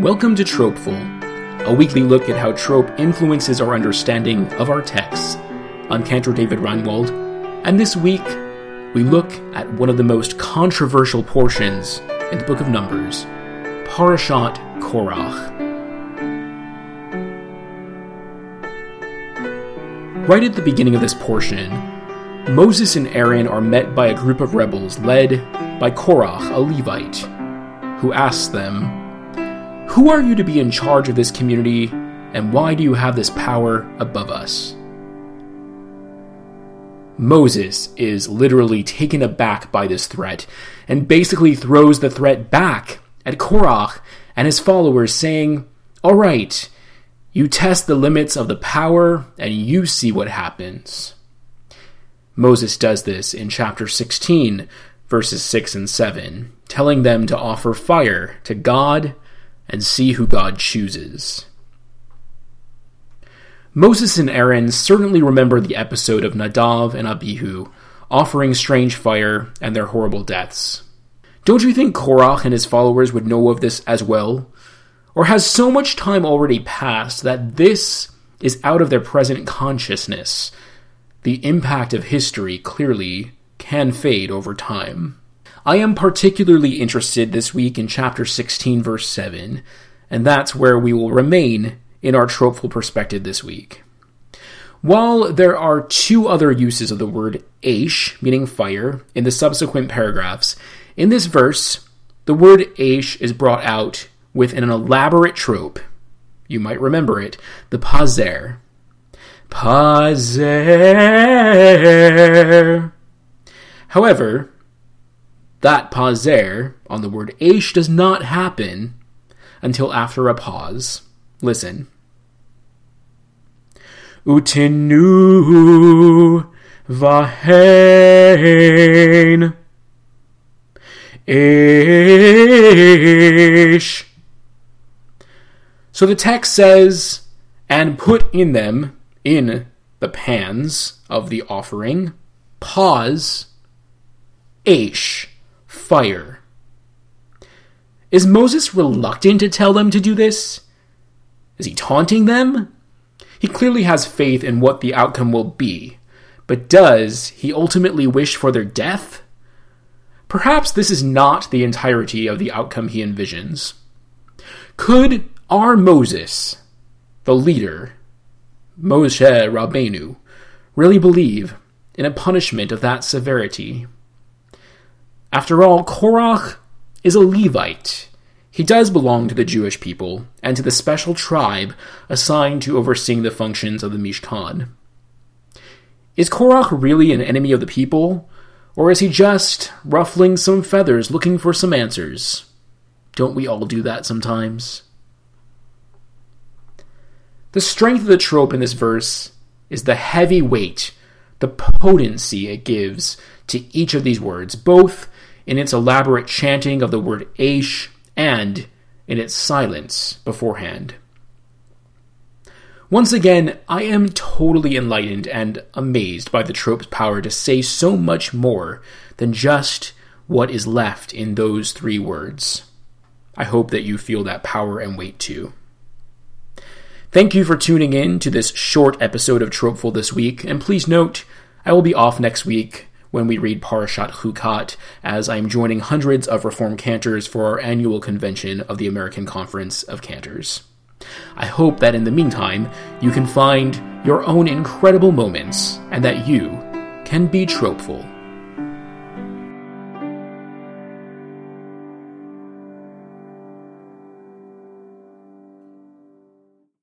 Welcome to Tropeful, a weekly look at how trope influences our understanding of our texts. I'm Cantor David Reinwald, and this week we look at one of the most controversial portions in the book of Numbers, Parashat Korach. Right at the beginning of this portion, Moses and Aaron are met by a group of rebels led by Korach, a Levite, who asks them, Who are you to be in charge of this community, and why do you have this power above us? Moses is literally taken aback by this threat and basically throws the threat back at Korach and his followers, saying, All right, you test the limits of the power and you see what happens. Moses does this in chapter 16, verses 6 and 7, telling them to offer fire to God and see who God chooses. Moses and Aaron certainly remember the episode of Nadav and Abihu offering strange fire and their horrible deaths. Don't you think Korach and his followers would know of this as well? Or has so much time already passed that this is out of their present consciousness the impact of history clearly can fade over time. I am particularly interested this week in chapter 16, verse 7, and that's where we will remain in our tropeful perspective this week. While there are two other uses of the word aish, meaning fire, in the subsequent paragraphs, in this verse, the word aish is brought out with an elaborate trope. You might remember it the pazer, Pazer. However, that pause there on the word aish does not happen until after a pause. Listen. Utinu vahen aish. So the text says, and put in them in the pans of the offering, pause, aish, fire. Is Moses reluctant to tell them to do this? Is he taunting them? He clearly has faith in what the outcome will be, but does he ultimately wish for their death? Perhaps this is not the entirety of the outcome he envisions. Could our Moses, the leader, Moshe Rabbeinu really believe in a punishment of that severity. After all, Korach is a Levite. He does belong to the Jewish people and to the special tribe assigned to overseeing the functions of the Mishkan. Is Korach really an enemy of the people, or is he just ruffling some feathers looking for some answers? Don't we all do that sometimes? The strength of the trope in this verse is the heavy weight, the potency it gives to each of these words, both in its elaborate chanting of the word aish and in its silence beforehand. Once again, I am totally enlightened and amazed by the trope's power to say so much more than just what is left in those three words. I hope that you feel that power and weight too. Thank you for tuning in to this short episode of Tropeful this week, and please note, I will be off next week when we read Parashat Chukat, as I am joining hundreds of Reform cantors for our annual convention of the American Conference of Cantors. I hope that in the meantime, you can find your own incredible moments and that you can be tropeful.